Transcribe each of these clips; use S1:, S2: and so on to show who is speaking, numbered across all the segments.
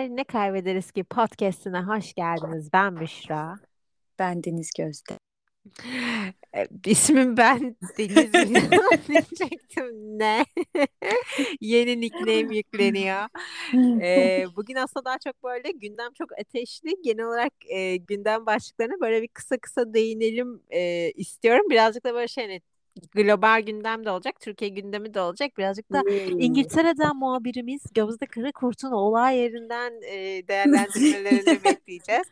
S1: dinleyenler ne kaybederiz ki podcast'ine hoş geldiniz. Ben Büşra.
S2: Ben Deniz Gözde.
S1: E, İsmim ben Deniz diyecektim. Ne? Yeni nickname yükleniyor. Ee, bugün aslında daha çok böyle gündem çok ateşli. Genel olarak e, gündem başlıklarına böyle bir kısa kısa değinelim e, istiyorum. Birazcık da böyle şey hani global gündem de olacak, Türkiye gündemi de olacak. Birazcık da
S2: Hmm.
S1: İngiltere'den muhabirimiz Gözde Karakurt'un olay yerinden e, değerlendirmelerini bekleyeceğiz.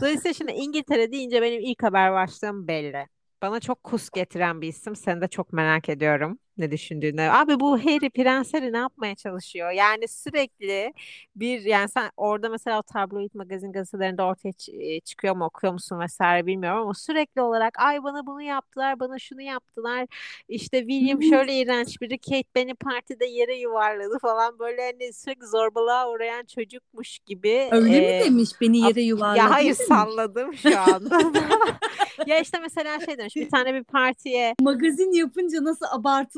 S1: Dolayısıyla şimdi İngiltere deyince benim ilk haber başlığım belli. Bana çok kus getiren bir isim. Seni de çok merak ediyorum ne düşündüğünü. Abi bu Harry Prens Harry ne yapmaya çalışıyor? Yani sürekli bir yani sen orada mesela o tabloid magazin gazetelerinde ortaya e, çıkıyor mu okuyor musun vesaire bilmiyorum ama sürekli olarak ay bana bunu yaptılar bana şunu yaptılar işte William şöyle iğrenç biri Kate beni partide yere yuvarladı falan böyle hani sürekli zorbalığa uğrayan çocukmuş gibi
S2: Öyle mi
S1: e,
S2: demiş beni yere yuvarladı
S1: ya hayır
S2: demiş.
S1: salladım şu anda. Ya işte mesela şey demiş bir tane bir partiye
S2: Magazin yapınca nasıl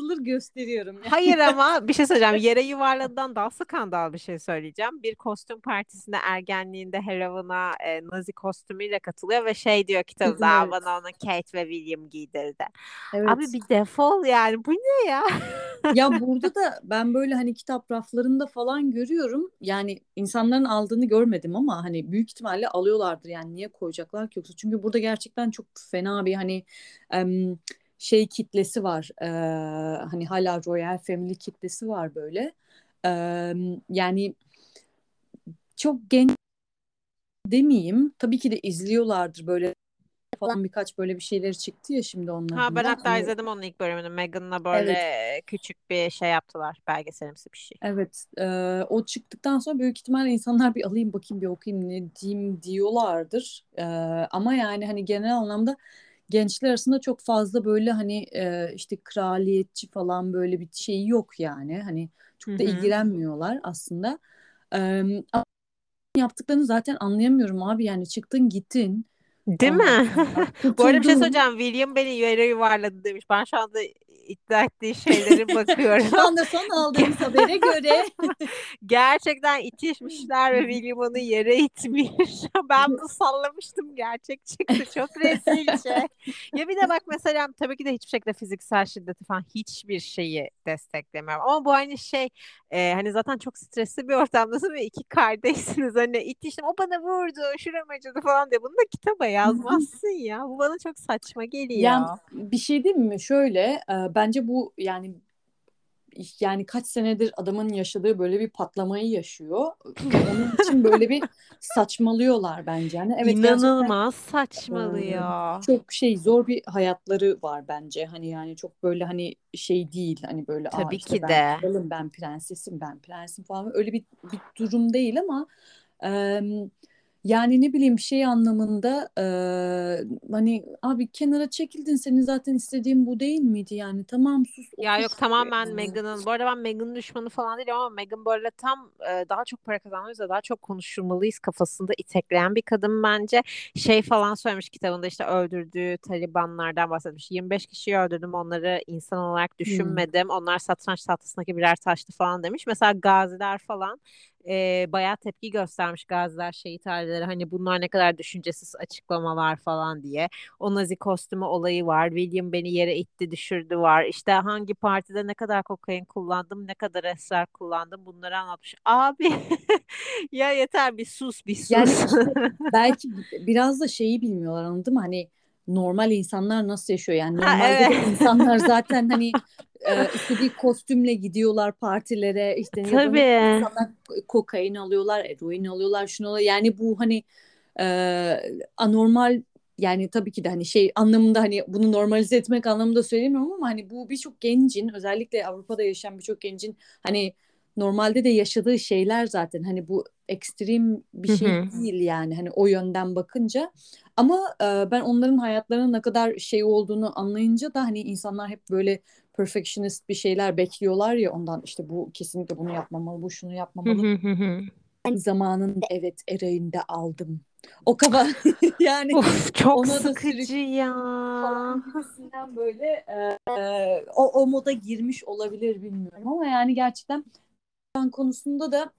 S2: abartılır gösteriyorum. ya.
S1: hayır ama bir şey söyleyeceğim yere yuvarladığından daha skandal bir şey söyleyeceğim. Bir kostüm partisine ergenliğinde Halloween'a e, Nazi kostümüyle katılıyor ve şey diyor kitabında "Aa,
S2: Evet.
S1: bana onu Kate ve William giydirdi.
S2: Evet.
S1: Abi bir defol yani bu ne ya?
S2: Ya burada da ben böyle hani kitap raflarında falan görüyorum. Yani insanların aldığını görmedim ama hani büyük ihtimalle alıyorlardır. Yani niye koyacaklar ki yoksa? Çünkü burada gerçekten çok fena bir hani em, şey kitlesi var. Ee, hani hala Royal Family kitlesi var böyle. Em, yani çok genç demeyeyim. Tabii ki de izliyorlardır böyle falan birkaç böyle bir şeyleri çıktı ya şimdi onların
S1: Ha ben hatta
S2: Hani
S1: izledim onun ilk bölümünü. Meghan'la böyle küçük bir şey yaptılar. Belgeselimsi bir şey.
S2: Evet, e, o çıktıktan sonra büyük ihtimalle insanlar bir alayım bakayım bir okuyayım ne diyeyim diyorlardır. E, ama yani hani genel anlamda gençler arasında çok fazla böyle hani e, işte kraliyetçi falan böyle bir şey yok yani. Hani çok da ilgilenmiyorlar aslında. E, yaptıklarını zaten anlayamıyorum abi yani çıktın gittin.
S1: Değil mi? Bu arada bir şey söyleyeceğim. William beni yere yuvarladı demiş. Ben şu anda iddia ettiği şeylere bakıyorum.
S2: Şu anda son aldığımız habere göre
S1: Gerçekten itişmişler ve William onu yere itmiş. Ben bunu sallamıştım. Gerçek çıktı. Çok rezilce. Ya bir de bak mesela tabii ki de hiçbir şekilde fiziksel şiddeti falan hiçbir şeyi desteklemiyorum. Ama bu aynı şey e, hani zaten çok stresli bir ortamdasın ve iki kardeşsiniz. Hani itiştim o bana vurdu şuram acıdı falan diye. Bunu da kitaba yazmazsın ya. Bu bana çok saçma geliyor.
S2: Yani bir şey değil mi? Şöyle e, bence bu yani yani kaç senedir adamın yaşadığı böyle bir patlamayı yaşıyor. Onun için böyle bir saçmalıyorlar bence. Yani evet
S1: İnanılmaz saçmalıyor.
S2: çok şey zor bir hayatları var bence. Hani yani çok böyle hani şey değil. Hani böyle
S1: Tabii
S2: işte
S1: ki
S2: ben
S1: de.
S2: kralım, ben prensesim, ben prensim falan öyle bir bir durum değil ama e, yani ne bileyim şey anlamında e, hani abi kenara çekildin senin zaten istediğin bu değil miydi yani tamam sus
S1: Ya yok tamamen. Meghan'ın. Bu arada ben Meghan'ın düşmanı falan değilim ama Meghan böyle tam e, daha çok para kazanmalıyız ve daha çok konuşulmalıyız kafasında itekleyen bir kadın bence. Şey falan söylemiş kitabında işte öldürdüğü Talibanlardan bahsetmiş. 25 kişiyi öldürdüm onları insan olarak
S2: Hmm.
S1: düşünmedim. Onlar satranç tahtasındaki birer taştı falan demiş. Mesela gaziler falan e, bayağı tepki göstermiş gaziler şehit aileleri. Hani bunlar ne kadar düşüncesiz açıklamalar falan diye. O Nazi kostümü olayı var. William beni yere itti düşürdü var. İşte hangi partide ne kadar kokain kullandım, ne kadar esrar kullandım bunları anlatmış. Abi ya yeter bir sus bir
S2: Yani
S1: sus.
S2: işte belki biraz da şeyi bilmiyorlar anladın mı? Hani normal insanlar nasıl yaşıyor? Yani
S1: Ha
S2: normalde de
S1: evet.
S2: insanlar zaten hani e, istediği kostümle gidiyorlar partilere işte ya da
S1: Tabii.
S2: kokain alıyorlar, eroin alıyorlar, şunu alıyorlar. Yani bu hani e, anormal yani tabii ki de hani şey anlamında hani bunu normalize etmek anlamında söylemiyorum ama hani bu birçok gencin özellikle Avrupa'da yaşayan birçok gencin hani normalde de yaşadığı şeyler zaten hani bu ekstrem bir şey
S1: hı.
S2: değil yani hani o yönden bakınca ama e, ben onların hayatlarının ne kadar şey olduğunu anlayınca da hani insanlar hep böyle perfectionist bir şeyler bekliyorlar ya ondan işte bu kesinlikle bunu yapmamalı bu şunu yapmamalı
S1: hı hı hı.
S2: zamanında evet ereğinde aldım o kadar yani
S1: Uf çok
S2: ona da
S1: sıkıcı
S2: sürük
S1: ya.
S2: falan böyle e, e, o, o moda girmiş olabilir bilmiyorum ama yani gerçekten konusunda da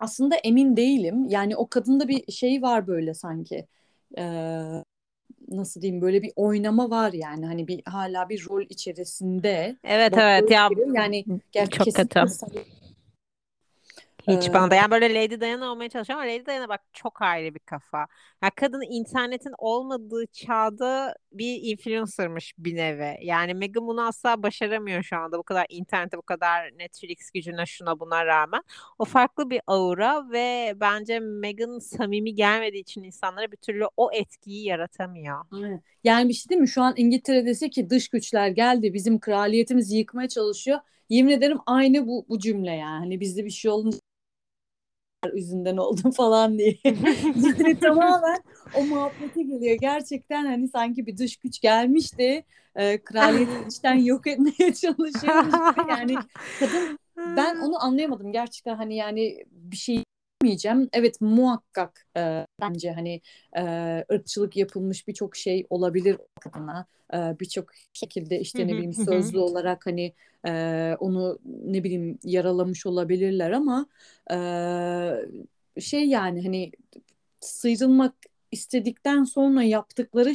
S2: Aslında emin değilim. Yani o kadında bir şey var böyle sanki. Ee, nasıl diyeyim böyle bir oynama var yani. Hani bir hala bir rol içerisinde.
S1: Evet evet ya
S2: yani gerçi
S1: çok kötü. Hiç bana da yani böyle Lady Diana olmaya çalışıyorum ama Lady Diana bak çok ayrı bir kafa. Ya kadın internetin olmadığı çağda bir influencer'mış bir nevi. Yani Meghan bunu asla başaramıyor şu anda bu kadar internete bu kadar Netflix gücüne şuna buna rağmen. O farklı bir aura ve bence Meghan samimi gelmediği için insanlara bir türlü o etkiyi yaratamıyor.
S2: Yani bir şey değil mi? Şu an İngiltere dese ki dış güçler geldi bizim kraliyetimizi yıkmaya çalışıyor. Yemin ederim aynı bu, bu cümle yani. Hani bizde bir şey olunca yüzünden oldum falan diye. Yani tamamen o muhabbete geliyor. Gerçekten hani sanki bir dış güç gelmişti. E, kraliyeti içten yok etmeye çalışıyormuş. Yani kadın ben onu anlayamadım. Gerçekten hani yani bir şey demeyeceğim. Evet muhakkak e, bence hani e, ırkçılık yapılmış birçok şey olabilir kadına. E, birçok şekilde işte ne bileyim sözlü olarak hani e, onu ne bileyim yaralamış olabilirler ama e, şey yani hani sıyrılmak istedikten sonra yaptıkları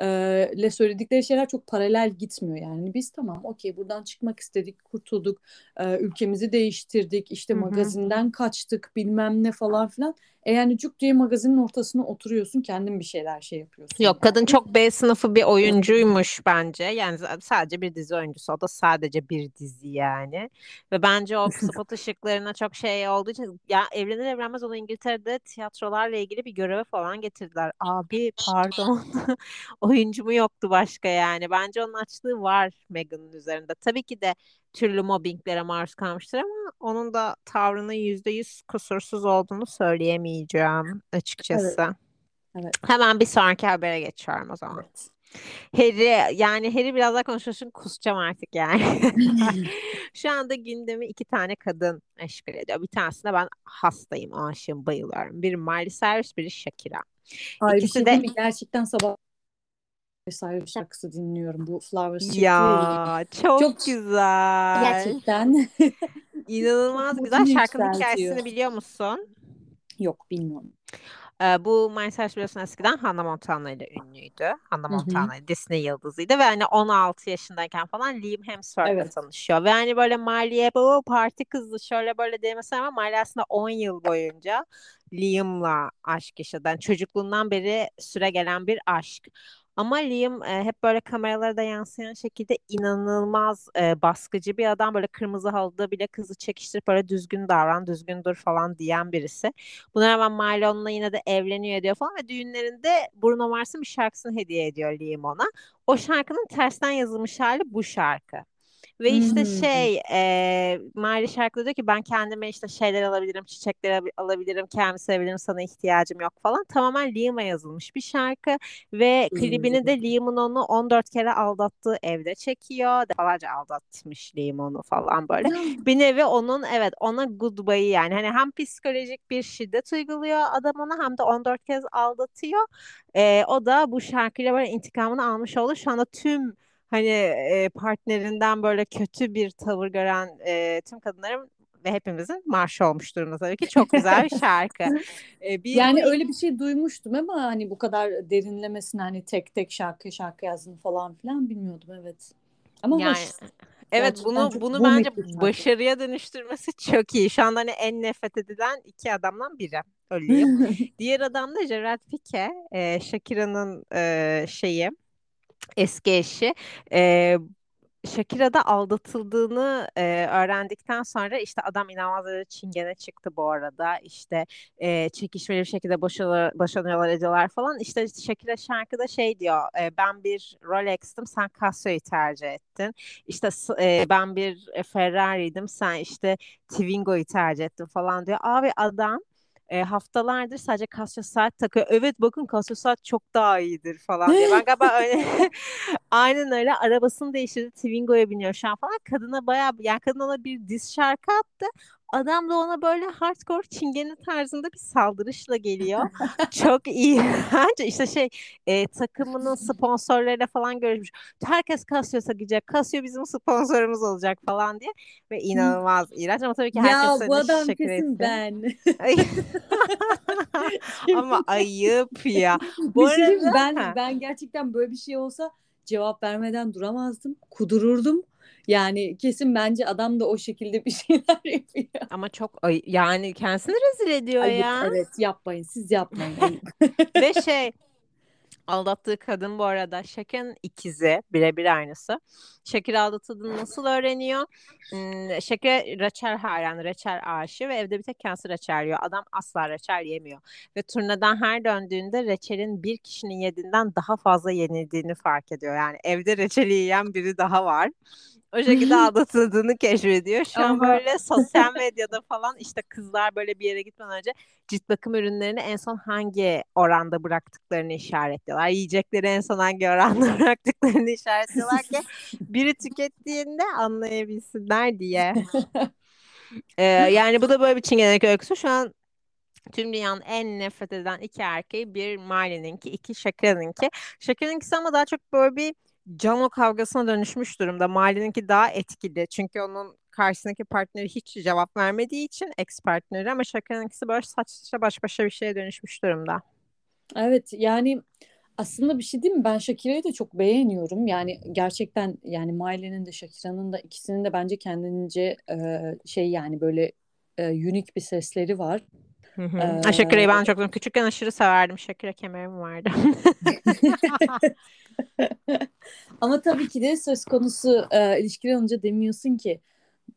S2: şeylerle söyledikleri şeyler çok paralel gitmiyor yani biz tamam okey buradan çıkmak istedik kurtulduk e, ülkemizi değiştirdik işte
S1: Hı hı.
S2: magazinden kaçtık bilmem ne falan filan e yani cuk diye magazinin ortasına oturuyorsun kendin bir şeyler şey yapıyorsun
S1: Yok
S2: yani.
S1: kadın çok B sınıfı bir oyuncuymuş bence. Yani sadece bir dizi oyuncusu. O da sadece bir dizi yani. Ve bence o spot ışıklarına çok şey olduğu için ya evlenir evlenmez onu İngiltere'de tiyatrolarla ilgili bir göreve falan getirdiler. Abi pardon. Oyuncu mu yoktu başka yani. Bence onun açlığı var Meghan'ın üzerinde. Tabii ki de türlü mobbinglere maruz kalmıştır ama onun da tavrının yüzde yüz kusursuz olduğunu söyleyemeyeceğim
S2: Evet,
S1: açıkçası.
S2: evet,
S1: Hemen bir sonraki habere geçiyorum o zaman.
S2: evet.
S1: Harry yani Harry biraz daha konuşursun kusacağım artık yani. Şu anda gündemi iki tane kadın meşgul ediyor. Bir tanesine ben hastayım, aşığım, bayılıyorum. Biri Miley Cyrus, biri Shakira.
S2: Ay bir
S1: İkisi
S2: şey
S1: de
S2: mi? Gerçekten sabah vesaire şarkısı dinliyorum. Bu Flowers çıktı ya.
S1: çok
S2: Çok
S1: güzel.
S2: gerçekten
S1: İnanılmaz güzel. Şarkının hikayesini biliyor musun?
S2: Yok bilmiyorum.
S1: Ee, bu Miley Cyrus biliyorsun eskiden Hannah Montana ile ünlüydü. Hannah. Montana Disney yıldızıydı ve hani 16 yaşındayken falan Liam Hemsworth'la
S2: Evet.
S1: tanışıyor. Ve hani böyle Miley'e bu parti kızı şöyle böyle demesi ama Miley aslında 10 yıl boyunca Liam'la aşk yaşadı. Yani çocukluğundan beri süre gelen bir aşk. Ama Liam e, hep böyle kameralara da yansıyan şekilde inanılmaz e, baskıcı bir adam. Böyle kırmızı halıda bile kızı çekiştirip böyle düzgün davran, düzgün dur falan diyen birisi. Buna rağmen onunla yine de evleniyor ediyor falan ve düğünlerinde Bruno Mars'ın bir şarkısını hediye ediyor Liam ona. O şarkının tersten yazılmış hali bu şarkı. Ve işte
S2: Hmm.
S1: şey e, Miley şarkıda diyor ki ben kendime işte şeyler alabilirim, çiçekler al- alabilirim, kendimi sevebilirim, sana ihtiyacım yok falan. Tamamen Liam'a yazılmış bir şarkı ve klibini de Liam'ın onu 14 kere aldattığı evde çekiyor. Defalarca aldatmış Liam onu falan böyle. Bir nevi onun evet ona goodbye'ı yani hani hem psikolojik bir şiddet uyguluyor adam ona hem de 14 kez aldatıyor. Ee, o da bu şarkıyla böyle intikamını almış oldu. Şu anda tüm hani e, partnerinden böyle kötü bir tavır gören e, tüm kadınların ve hepimizin marşı olmuş durumda tabii ki. Çok güzel bir şarkı. Ee, bir
S2: Yani
S1: bu
S2: öyle bir şey duymuştum ama hani bu kadar derinlemesine hani tek tek şarkı şarkı yazdığını falan filan bilmiyordum evet. Ama
S1: yani
S2: hoş.
S1: Evet bunu
S2: çok
S1: bunu bence başarıya dönüştürmesi çok iyi. Şu anda hani en nefret edilen iki adamdan biri. Öyleyim. Diğer adam da Gerard Pique. E, Shakira'nın e, şeyi eski eşi. E, Shakira'da aldatıldığını e, öğrendikten sonra işte adam inanılmaz derecede çingene çıktı bu arada. İşte e, çekişmeli bir şekilde boşanıyor, boşanıyorlar ediyorlar falan. İşte Shakira şarkıda şey diyor. e, ben bir Rolex'tim sen Casio'yu tercih ettin. İşte e, ben bir Ferrari'ydim sen işte Twingo'yu tercih ettin falan diyor. Abi adam e, haftalardır sadece Casio saat takıyor. Evet bakın Casio saat çok daha iyidir falan diye. Ben galiba öyle aynen öyle arabasını değiştirdi. Twingo'ya biniyor şu an falan. Kadına bayağı yani kadın ona bir diss şarkı attı. Adam da ona böyle hardcore çingene tarzında bir saldırışla geliyor. Çok iyi. Bence işte şey e, takımının sponsorlarıyla falan görüşmüş. Herkes Casio takacak. Casio bizim sponsorumuz olacak falan diye. Ve inanılmaz iğrenç ama tabii ki herkes
S2: Ya bu adam kesin
S1: etti.
S2: ben.
S1: Ama ayıp ya. Bu
S2: şey
S1: arada
S2: ben ben gerçekten böyle bir şey olsa cevap vermeden duramazdım. Kudururdum. Yani kesin bence adam da o şekilde bir şeyler yapıyor.
S1: ama çok ay yani kendisini rezil ediyor
S2: Ayıp
S1: ya.
S2: evet yapmayın siz yapmayın.
S1: Ve şey aldattığı kadın bu arada Şeker'in ikizi birebir aynısı. Şeker aldatıldığını nasıl öğreniyor? Hmm, Şeker reçel hayranı, reçel aşığı ve evde bir tek kendisi reçel yiyor. Adam asla reçel yemiyor. Ve turnadan her döndüğünde reçelin bir kişinin yediğinden daha fazla yenildiğini fark ediyor. Yani evde reçeli yiyen biri daha var. O şekilde aldatıldığını keşfediyor. Şu an böyle sosyal medyada falan işte kızlar böyle bir yere gitmeden önce cilt bakım ürünlerini en son hangi oranda bıraktıklarını işaretliyorlar. Yiyecekleri en son hangi oranda bıraktıklarını işaretliyorlar ki biri tükettiğinde anlayabilsinler diye. Ee, yani bu da böyle bir çingenelik öyküsü. Şu an tüm dünyanın en nefret eden iki erkeği bir Miley'ninki, iki Shakira'nınki. Shakira'nınkisi ama daha çok böyle bir cano kavgasına dönüşmüş durumda. Miley'ninki daha etkili. Çünkü onun karşısındaki partneri hiç cevap vermediği için ex partneri ama Shakira'nınkisi böyle saçma baş başa bir şeye dönüşmüş durumda.
S2: evet yani aslında bir şey değil mi? Ben Shakira'yı da çok beğeniyorum. Yani gerçekten yani Miley'nin de Shakira'nın da ikisinin de bence kendince e, şey yani böyle e, unik bir sesleri var.
S1: Hı hı.
S2: E,
S1: Shakira'yı ben çok. Küçükken aşırı severdim. Shakira kemerim vardı.
S2: Ama tabii ki de söz konusu e, ilişkiler olunca demiyorsun ki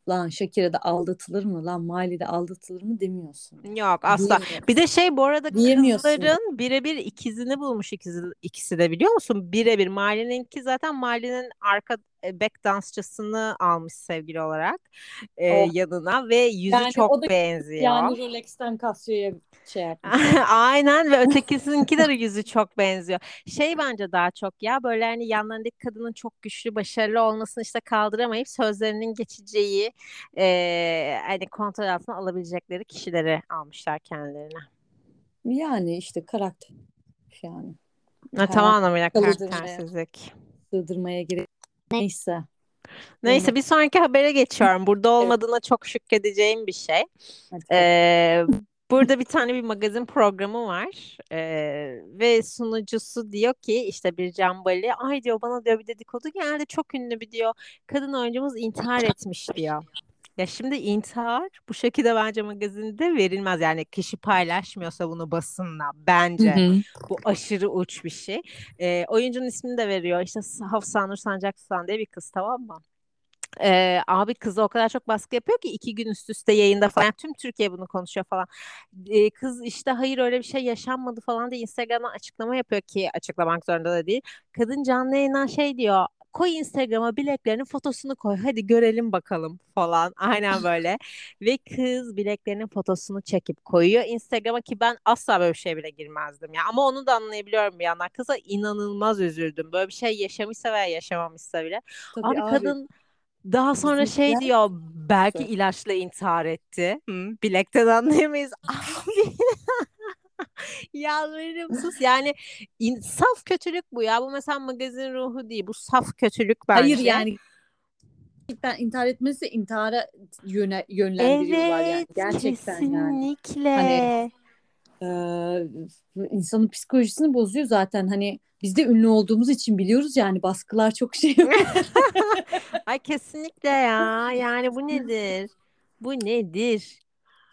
S2: lan Shakira da aldatılır mı lan Miley de aldatılır mı demiyorsun.
S1: Yok asla. Bir de şey bu arada kızların birebir ikizini bulmuş ikisi, ikisi de biliyor musun? Birebir. Mali'ninki zaten Mali'nin arka back dansçısını almış sevgili olarak e,
S2: Oh.
S1: yanına ve yüzü
S2: Yani
S1: çok
S2: o da
S1: benziyor.
S2: Yani Rolex'ten Casio'ya şey yapmış.
S1: Aynen ve ötekisininki de yüzü çok benziyor. Şey bence daha çok ya böyle hani yanlarındaki kadının çok güçlü, başarılı olmasını işte kaldıramayıp sözlerinin geçeceği e, hani kontrol altına alabilecekleri kişileri almışlar kendilerine.
S2: Yani işte karakter yani.
S1: Ha, tam anlamıyla karaktersizlik.
S2: sığdırmaya gerek. Neyse.
S1: Neyse bir sonraki habere geçiyorum. Burada olmadığına çok şükredeceğim bir şey. Ee, burada bir tane bir magazin programı var Ee, ve sunucusu diyor ki işte bir Cambali ay diyor bana diyor bir dedikodu geldi çok ünlü bir diyor kadın oyuncumuz intihar etmiş diyor. Ya şimdi intihar bu şekilde bence magazinde verilmez yani kişi paylaşmıyorsa bunu basınla
S2: Hı
S1: bence
S2: hı.
S1: bu aşırı uç bir şey. Ee, oyuncunun ismini de veriyor işte Hafsa Nur Sancaksulan diye bir kız tamam mı? Ee, abi kızı o kadar çok baskı yapıyor ki iki gün üst üste yayında falan. Yani tüm Türkiye bunu konuşuyor falan. Ee, kız işte hayır öyle bir şey yaşanmadı falan diye Instagram'dan açıklama yapıyor ki açıklamak zorunda da değil. Kadın canlı yayından şey diyor. Koy Instagram'a bileklerinin fotosunu koy. Hadi görelim bakalım falan. Aynen böyle. Ve kız bileklerinin fotosunu çekip koyuyor Instagram'a ki ben asla böyle bir şeye bile girmezdim ya. Ama onu da anlayabiliyorum bir yandan. Kıza inanılmaz üzüldüm. Böyle bir şey yaşamışsa veya yaşamamışsa bile.
S2: Tabii
S1: Abi
S2: abi
S1: kadın daha sonra şey
S2: bizimkiler
S1: diyor belki ilaçla intihar etti. Hı, bilekten anlayamayız. Abi yalvarırım sus. Yani in- saf kötülük bu ya. Bu mesela magazin ruhu değil. Bu saf kötülük
S2: Hayır
S1: bence.
S2: yani gerçekten intihar etmesi intihara yöne, yönlendiriyorlar yani
S1: Evet,
S2: gerçekten yani. Hani
S1: kesinlikle.
S2: eee insanın psikolojisini bozuyor zaten hani biz de ünlü olduğumuz için biliyoruz yani baskılar çok şey
S1: Ay kesinlikle ya. Yani bu nedir? Bu nedir?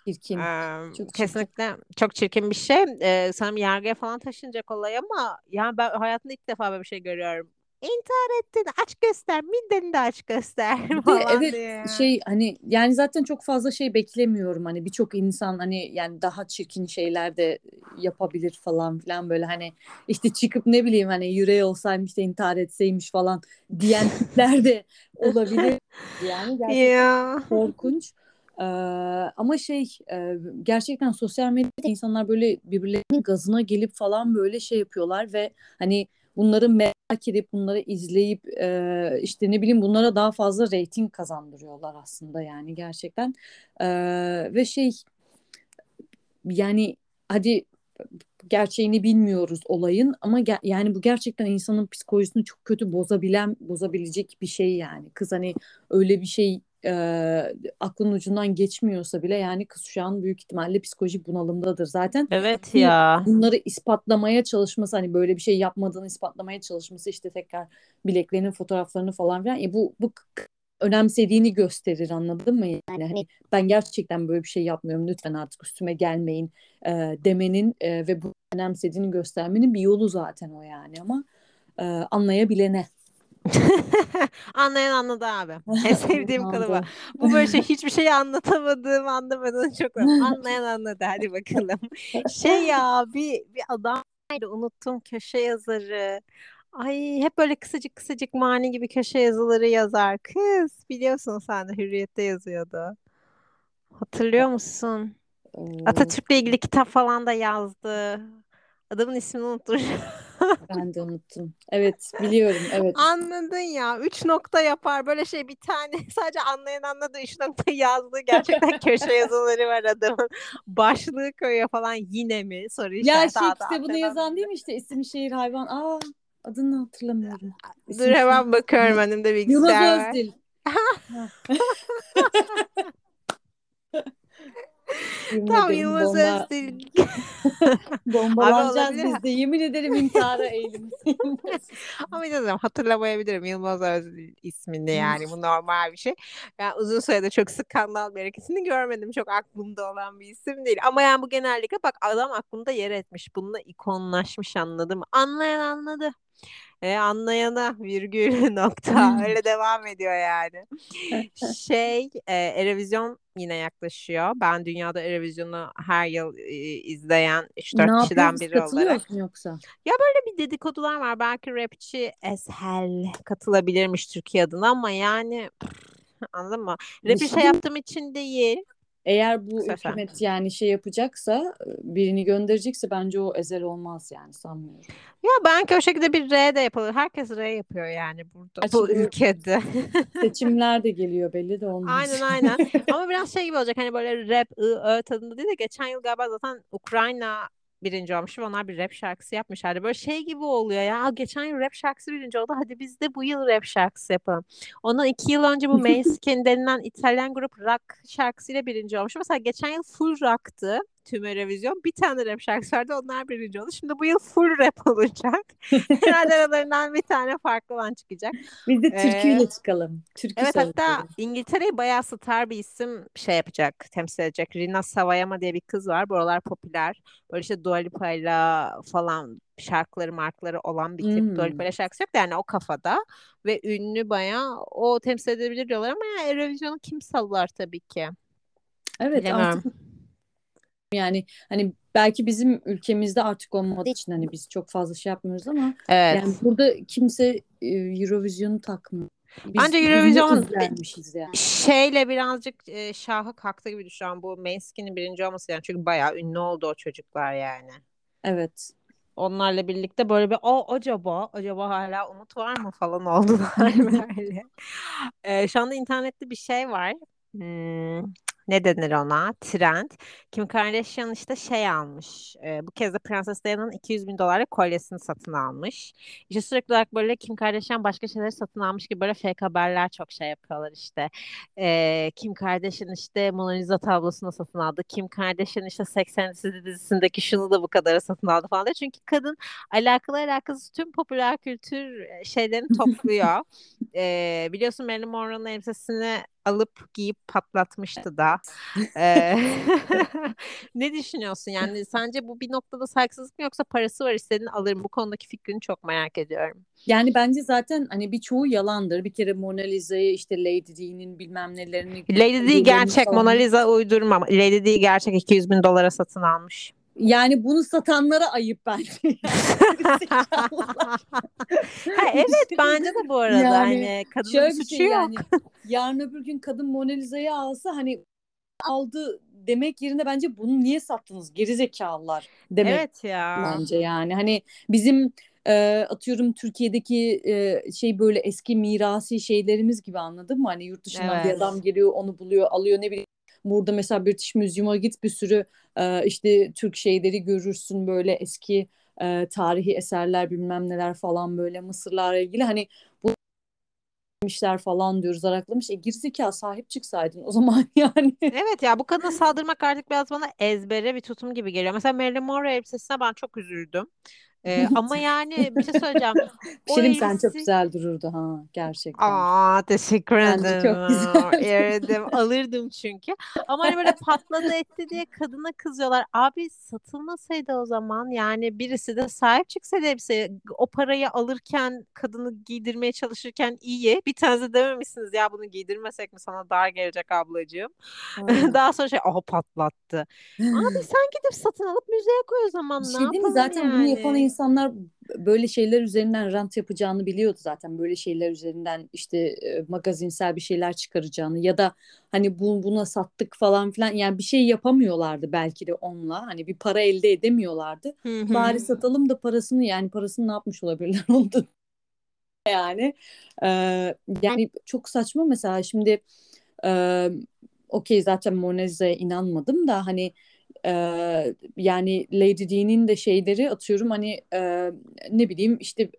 S2: Çirkin.
S1: Eee,
S2: Çok çirkin.
S1: kesinlikle çok çirkin bir şey. Eee sanırım yargıya falan taşınacak olay ama yani ben hayatımda ilk defa böyle bir şey görüyorum. İntihar ettin, aç göster, mideni de aç göster falan
S2: evet
S1: diye.
S2: şey hani yani zaten çok fazla şey beklemiyorum hani birçok insan hani yani daha çirkin şeyler de yapabilir falan filan böyle hani işte çıkıp ne bileyim hani yüreği olsaymış da intihar etseymiş falan diyen tipler de olabilir yani gerçekten korkunç. Ee, ama şey e, gerçekten sosyal medyada insanlar böyle birbirlerinin gazına gelip falan böyle şey yapıyorlar ve hani bunların merak edip bunları izleyip e, işte ne bileyim bunlara daha fazla reyting kazandırıyorlar aslında yani gerçekten. E, ve şey yani hadi gerçeğini bilmiyoruz olayın ama ge- yani bu gerçekten insanın psikolojisini çok kötü bozabilen bozabilecek bir şey yani. Kız hani öyle bir şey e, aklın ucundan geçmiyorsa bile yani kız şu an büyük ihtimalle psikolojik bunalımdadır zaten.
S1: Evet ya.
S2: bunları ispatlamaya çalışması hani böyle bir şey yapmadığını ispatlamaya çalışması işte tekrar bileklerinin fotoğraflarını falan filan e bu bu önemsediğini gösterir anladın mı? Yani hani ben gerçekten böyle bir şey yapmıyorum lütfen artık üstüme gelmeyin e, demenin e, ve bu önemsediğini göstermenin bir yolu zaten o yani ama e, anlayabilene.
S1: Anlayan anladı abi. En sevdiğim kalıbı. Bu böyle şey hiçbir şeyi anlatamadığım anlamadığını çok anlayan anladı. Hadi bakalım. Şey ya bir bir adam unuttum köşe yazarı. Ay hep böyle kısacık kısacık mani gibi köşe yazıları yazar. Kız biliyorsun sen de Hürriyet'te yazıyordu. Hatırlıyor musun?
S2: Ee,
S1: Atatürk'le ilgili kitap falan da yazdı. Adamın ismini unuttum.
S2: ben de unuttum. Evet biliyorum evet.
S1: Anladın ya. Üç nokta yapar. Böyle şey bir tane sadece anlayan anladı. Üç nokta yazdığı gerçekten köşe yazıları var adamın. Başlığı koyuyor falan. Yine mi? Soru
S2: Ya
S1: işareti.
S2: şey
S1: adı
S2: kitabını yazan değil mi işte isim şehir hayvan. Aa adını hatırlamıyorum.
S1: Dur hemen bakıyorum önümde bilgisayar var.
S2: Özdil. Yemin
S1: Tamam
S2: ederim
S1: Yılmaz
S2: bomba,
S1: Özdil.
S2: bombalanacağız biz de. Yemin ederim intihara eğilim.
S1: Ama diyorum, hatırlamayabilirim Yılmaz Özdil ismini yani bu normal bir şey. Yani uzun süredir çok skandal bir hareketini görmedim. Çok aklımda olan bir isim değil. Ama yani bu genellikle bak adam aklımda yer etmiş. Bununla ikonlaşmış anladım. Anlayan anladı. E, anlayana virgül nokta öyle devam ediyor yani. Şey e, Erevizyon yine yaklaşıyor. Ben dünyada Erevizyon'u her yıl e, izleyen 3-4
S2: ne
S1: kişiden biri olarak.
S2: musun yoksa?
S1: Böyle bir dedikodular var. Belki rapçi Eshel katılabilirmiş Türkiye adına ama yani anladın mı? Rap'i
S2: şey
S1: şey yaptığım için değil.
S2: Eğer bu
S1: Kısa sen.
S2: hükümet yani şey yapacaksa birini gönderecekse bence o ezel olmaz yani sanmıyorum.
S1: Ya belki o şekilde bir R de yapılır. Herkes R yapıyor yani burada bu
S2: bu
S1: ülkede.
S2: seçimler de geliyor belli de olmaz.
S1: Aynen aynen. Ama biraz şey gibi olacak hani böyle rap, ı, ö tadında değil de geçen yıl galiba zaten Ukrayna birinci olmuş ve onlar bir rap şarkısı yapmışlardı. Böyle şey gibi oluyor ya. "Aa, Geçen yıl rap şarkısı birinci oldu. Hadi biz de bu yıl rap şarkısı yapalım. Ondan iki yıl önce bu Måneskin denilen İtalyan grup rock şarkısıyla birinci olmuş. Mesela geçen yıl full rock'tı. Tüm Eurovision. Bir tane rap şarkısı vardı. Onlar birinci oldu. Şimdi bu yıl full rap olacak. Herhalde aralarından bir tane farklı olan çıkacak.
S2: Biz de
S1: Ee,
S2: türküyle çıkalım. Türkü
S1: Evet hatta. İngiltere'yi bayağı star bir isim şey yapacak, temsil edecek. Rina Sawayama diye bir kız var. Bu aralar popüler. Böyle işte Dua Lipa'yla falan şarkıları markları olan bir tip. Dua
S2: Hmm.
S1: Lipa'yla şarkısı yok da yani o kafada. Ve ünlü bayağı o temsil edebilir diyorlar ama ya Eurovision'u kim sallar tabii ki.
S2: Evet
S1: Bilemiyorum.
S2: artık yani hani belki bizim ülkemizde artık olmadığı için hani biz çok fazla şey yapmıyoruz ama
S1: Evet.
S2: yani burada kimse e, Eurovision'u takmıyor. Biz
S1: Bence Eurovision
S2: yani.
S1: şeyle birazcık e, şahı kalktı gibi düşünüyorum. Bu Måneskin'in birinci olması yani. Çünkü bayağı ünlü oldu o çocuklar yani.
S2: Evet.
S1: Onlarla birlikte böyle bir o acaba acaba hala umut var mı falan oldular böyle. Ee, şu anda internette bir şey var. Hmm, ne denir ona? Trend. Kim Kardashian işte şey almış. Ee, bu kez de Prenses Diana'nın 200 bin dolarlık kolyesini satın almış. İşte sürekli olarak böyle Kim Kardashian başka şeyleri satın almış gibi böyle fake haberler çok şey yapıyorlar işte. Ee, Kim Kardashian işte Mona Lisa tablosunu satın aldı. Kim Kardashian işte Sex and the City dizisindeki şunu da bu kadara satın aldı falan diye. Çünkü kadın alakalı alakasız tüm popüler kültür e, şeylerini topluyor. Ee, biliyorsun Marilyn Monroe'nun elbisesini alıp giyip patlatmıştı da. Ee, ne düşünüyorsun? Yani sence bu bir noktada saygısızlık mı yoksa parası var istediğini alırım. Bu konudaki fikrini çok merak ediyorum.
S2: Yani bence zaten hani birçoğu yalandır. Bir kere Mona Lisa'yı işte Lady Di'nin bilmem nelerini
S1: Lady Di gerçek,
S2: falan-
S1: Mona Lisa uydurma. Lady Di gerçek 200 bin dolara satın almış.
S2: Yani bunu satanlara ayıp bence.
S1: Ha, evet bence de bu arada
S2: Yani
S1: hani kadının
S2: Şöyle bir
S1: suçu
S2: şey
S1: yok.
S2: yani. Yarın öbür gün kadın Mona Lisa'yı alsa hani aldı demek yerine bence bunu niye sattınız gerizekalılar demek
S1: Evet ya.
S2: bence yani. Hani bizim e, atıyorum Türkiye'deki e, şey böyle eski mirasi şeylerimiz gibi anladın mı? Hani yurt dışından bir adam
S1: Evet.
S2: geliyor onu buluyor alıyor ne bileyim. Burada mesela British Museum'a git bir sürü e, işte Türk şeyleri görürsün böyle eski e, tarihi eserler bilmem neler falan böyle Mısırlarla ilgili hani bu işler falan diyoruz araklamış. E gerizekalı sahip çıksaydın o zaman yani.
S1: Evet ya bu kadına saldırmak artık biraz bana ezbere bir tutum gibi geliyor. Mesela Marilyn Monroe elbisesine ben çok üzüldüm. Ee, ama yani bir şey söyleyeceğim. O
S2: şey sen çok
S1: elbise
S2: güzel dururdu ha gerçekten.
S1: Aa teşekkür
S2: Bence çok
S1: ederim.
S2: güzel.
S1: Eridim, alırdım çünkü. Ama hani böyle patladı etti diye kadına kızıyorlar. Abi satılmasaydı o zaman yani birisi de sahip çıksaydı elbiseye o parayı alırken kadını giydirmeye çalışırken iyi. Bir tanesi de dememişsiniz ya bunu giydirmesek mi sana dar gelecek ablacığım. Daha sonra şey aha patlattı. Abi sen gidip satın alıp müzeye koy o
S2: Bir
S1: zaman ne
S2: şey değil mi?
S1: yapalım
S2: Zaten bunu yapan
S1: yani?
S2: İnsanlar böyle şeyler üzerinden rant yapacağını biliyordu zaten. Böyle şeyler üzerinden işte e, magazinsel bir şeyler çıkaracağını ya da hani bu, buna sattık falan filan yani bir şey yapamıyorlardı belki de onunla. Hani bir para elde edemiyorlardı.
S1: Hı
S2: Bari
S1: hı.
S2: satalım da parasını yani parasını ne yapmış olabilirler onu da yani. Ee, yani çok saçma mesela şimdi e, okey zaten Mona Lisa'ya inanmadım da hani e, yani Lady Di'nin de şeyleri atıyorum hani e, ne bileyim işte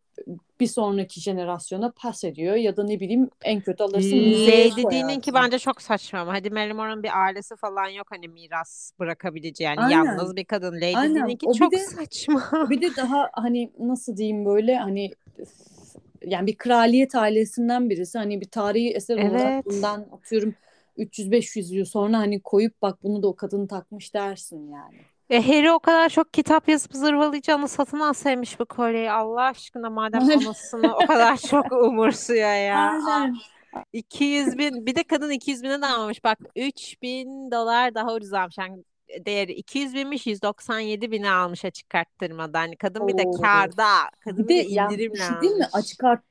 S2: bir sonraki jenerasyona pas ediyor ya da ne bileyim en kötü alırsın müzeye
S1: Lady Di'ninki
S2: koyarsın.
S1: bence çok saçma ama hadi Marilyn Monroe'nun bir ailesi falan yok hani miras bırakabileceği yani
S2: Aynen.
S1: yalnız bir kadın. Lady
S2: O bir
S1: çok
S2: de
S1: saçma.
S2: bir de daha hani nasıl diyeyim böyle hani yani bir kraliyet ailesinden birisi hani bir tarihi eser olarak
S1: Evet.
S2: bundan atıyorum 300-500 yıl sonra hani koyup bak bunu da o kadın takmış dersin yani.
S1: E, Harry o kadar çok kitap yazıp zırvalayacağını satın alsaymış bu kolyeyi Allah aşkına madem anasını o kadar çok umursuyor ya.
S2: Aynen.
S1: 200 bin bir de kadın 200 bine de almamış bak 3000 dolar daha ucuz almış yani değeri 200 binmiş 197 bine almış açık arttırmada hani kadın bir de
S2: Oo.
S1: kârda
S2: Bir
S1: kadın
S2: de
S1: bir de
S2: ya
S1: indirimle
S2: şey değil mi?
S1: almış.
S2: Açık art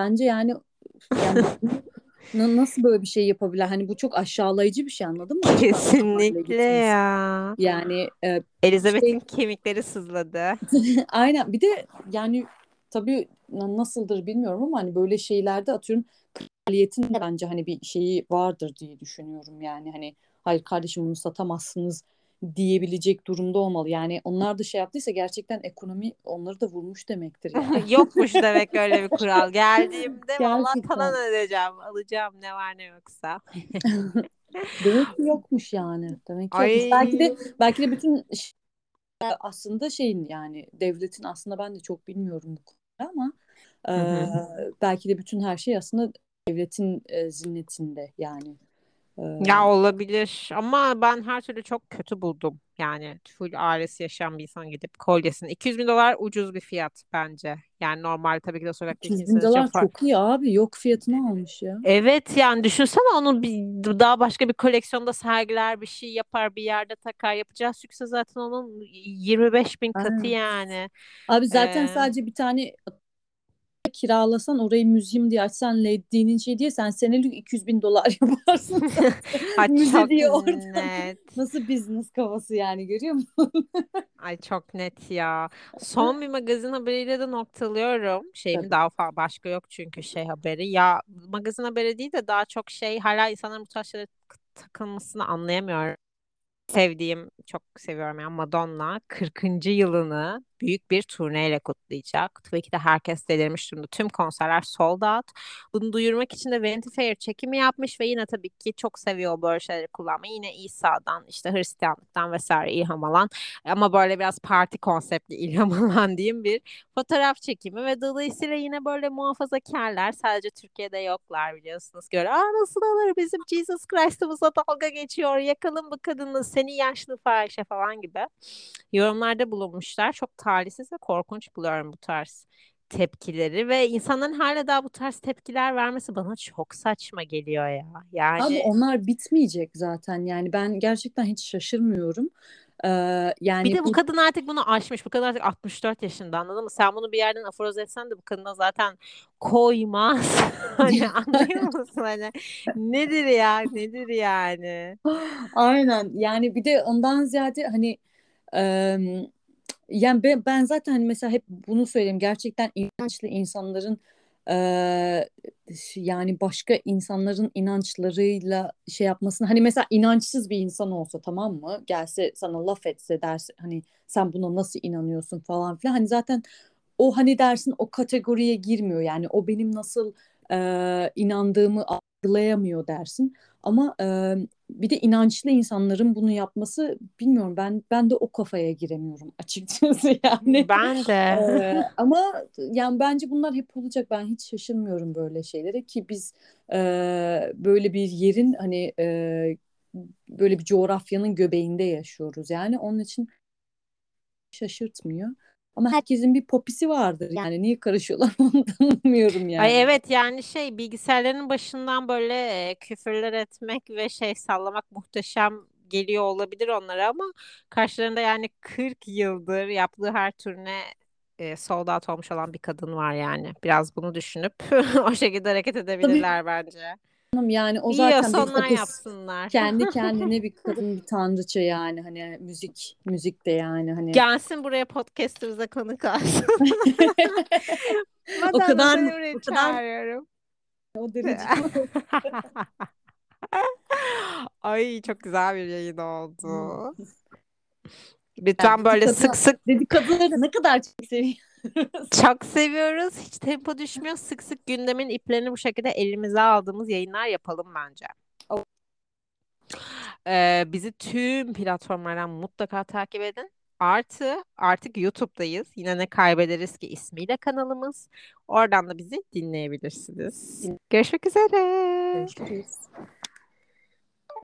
S2: bence yani yani nasıl böyle bir şey yapabilir? Hani bu çok aşağılayıccı bir şey anladın mı? Arttırmayla
S1: Kesinlikle ya.
S2: Yani e,
S1: Elizabeth'in
S2: şey
S1: kemikleri sızladı.
S2: aynen bir de yani tabii na- nasıldır bilmiyorum ama hani böyle şeylerde atıyorum kraliyetin bence hani bir şeyi vardır diye düşünüyorum yani hani hayır kardeşim bunu satamazsınız diyebilecek durumda olmalı. Yani onlar da şey yaptıysa gerçekten ekonomi onları da vurmuş demektir yani.
S1: Yokmuş demek öyle bir kural. Geldiğimde vallahi talan edeceğim. Alacağım ne var ne yoksa.
S2: Demek ki yokmuş yani. Demek ki yokmuş. Belki de belki de bütün aslında şeyin yani devletin aslında ben de çok bilmiyorum bu konuda ama e, belki de bütün her şey aslında devletin e, zinnetinde yani.
S1: Ya olabilir ama ben her türlü çok kötü buldum. Yani full ailesi yaşayan bir insan gidip kolyesini. 200 bin dolar ucuz bir fiyat bence. Yani normal tabii ki de sokaktaki
S2: 300 bin
S1: için
S2: dolar
S1: fark.
S2: çok iyi abi. Yok fiyatını almış ya.
S1: Evet yani düşünsene onu bir, daha başka bir koleksiyonda sergiler bir şey yapar bir yerde takar. Yapacağı sükse zaten onun 25 bin katı
S2: Aynen.
S1: yani.
S2: Abi zaten
S1: Ee,
S2: sadece bir tane kiralasan orayı müzium diye açsan Lady Di'nin şey diye sen senelik 200 bin dolar yaparsın.
S1: Ay
S2: Müze diye orada.
S1: net.
S2: Nasıl business kafası yani görüyor musun?
S1: Ay çok net ya. Son bir magazin haberiyle de noktalıyorum. Şeyimi
S2: Tabii.
S1: daha fa- başka yok çünkü şey haberi. Ya magazin haberi değil de daha çok şey hala insanların bu tarz şeylere takılmasını anlayamıyorum. Sevdiğim, çok seviyorum yani Madonna 40. yılını büyük bir turneyle kutlayacak. Tabii ki de herkes delirmiş durumda. Tüm konserler sold out. Bunu duyurmak için de Vanity Fair çekimi yapmış ve yine tabii ki çok seviyor böyle şeyleri kullanmayı. Yine İsa'dan, işte Hristiyanlıktan vesaire ilham alan ama böyle biraz parti konseptli ilham alan diyeyim bir fotoğraf çekimi ve dolayısıyla yine böyle muhafazakarlar sadece Türkiye'de yoklar biliyorsunuz. Göre Aa nasıl olur bizim Jesus Christ'ımıza dalga geçiyor yakalım bu kadını seni yaşlı fahişe falan gibi yorumlarda bulunmuşlar. Çok talihsiz ve korkunç buluyorum bu tarz tepkileri ve insanların hala daha bu tarz tepkiler vermesi bana çok saçma geliyor ya.
S2: Abi
S1: Yani
S2: onlar bitmeyecek zaten yani ben gerçekten hiç şaşırmıyorum. Ee,
S1: bir
S2: yani
S1: de bu
S2: bu
S1: kadın artık bunu aşmış. Bu kadın artık 64 yaşında anladın mı? Sen bunu bir yerden aforoz etsen de bu kadına zaten koymaz. Hani anlıyor musun? Hani nedir ya? Nedir yani?
S2: aynen yani bir de ondan ziyade hani em, yani ben, ben zaten hani mesela hep bunu söyleyeyim. Gerçekten inançlı insanların eee, yani başka insanların inançlarıyla şey yapmasını hani mesela inançsız bir insan olsa tamam mı? Gelse sana laf etse derse hani sen buna nasıl inanıyorsun falan filan. Hani zaten o hani dersin o kategoriye girmiyor. Yani o benim nasıl eee, inandığımı algılayamıyor dersin. Ama eee, bir de inançlı insanların bunu yapması bilmiyorum ben ben de o kafaya giremiyorum açıkçası yani.
S1: Ben de.
S2: Ee, ama yani bence bunlar hep olacak. Ben hiç şaşırmıyorum böyle şeylere ki biz e, böyle bir yerin hani e, böyle bir coğrafyanın göbeğinde yaşıyoruz. Yani onun için şaşırtmıyor. Ama herkesin bir popisi vardır. Yani niye karışıyorlar onu da anlamıyorum
S1: Ay
S2: yani.
S1: evet yani şey bilgisayarların başından böyle küfürler etmek ve şey sallamak muhteşem geliyor olabilir onlara ama karşılarında yani 40 yıldır yaptığı her turne e, sold out olmuş olan bir kadın var yani. Biraz bunu düşünüp o şekilde hareket
S2: Tabii
S1: edebilirler bence.
S2: Yani o zaten popis.
S1: yapsınlar.
S2: Kendi kendine bir kadın bir tanrıça yani hani müzik müzik de yani hani
S1: Gelsin buraya podcast'ımıza konuk alsın.
S2: o kadar o kadar
S1: çağırıyorum.
S2: o derece
S1: Ay çok güzel bir yayın oldu.
S2: Yani
S1: Lütfen böyle
S2: dedikodu,
S1: sık sık
S2: dedikoduları ne kadar çok seviyoruz.
S1: çok seviyoruz. Hiç tempo düşmüyor. Sık sık gündemin iplerini bu şekilde elimize aldığımız yayınlar yapalım bence. Ee, bizi tüm platformlardan mutlaka takip edin. Artı artık YouTube'dayız. Yine ne kaybederiz ki ismiyle kanalımız. Oradan da bizi dinleyebilirsiniz. Görüşmek üzere.
S2: Görüşürüz.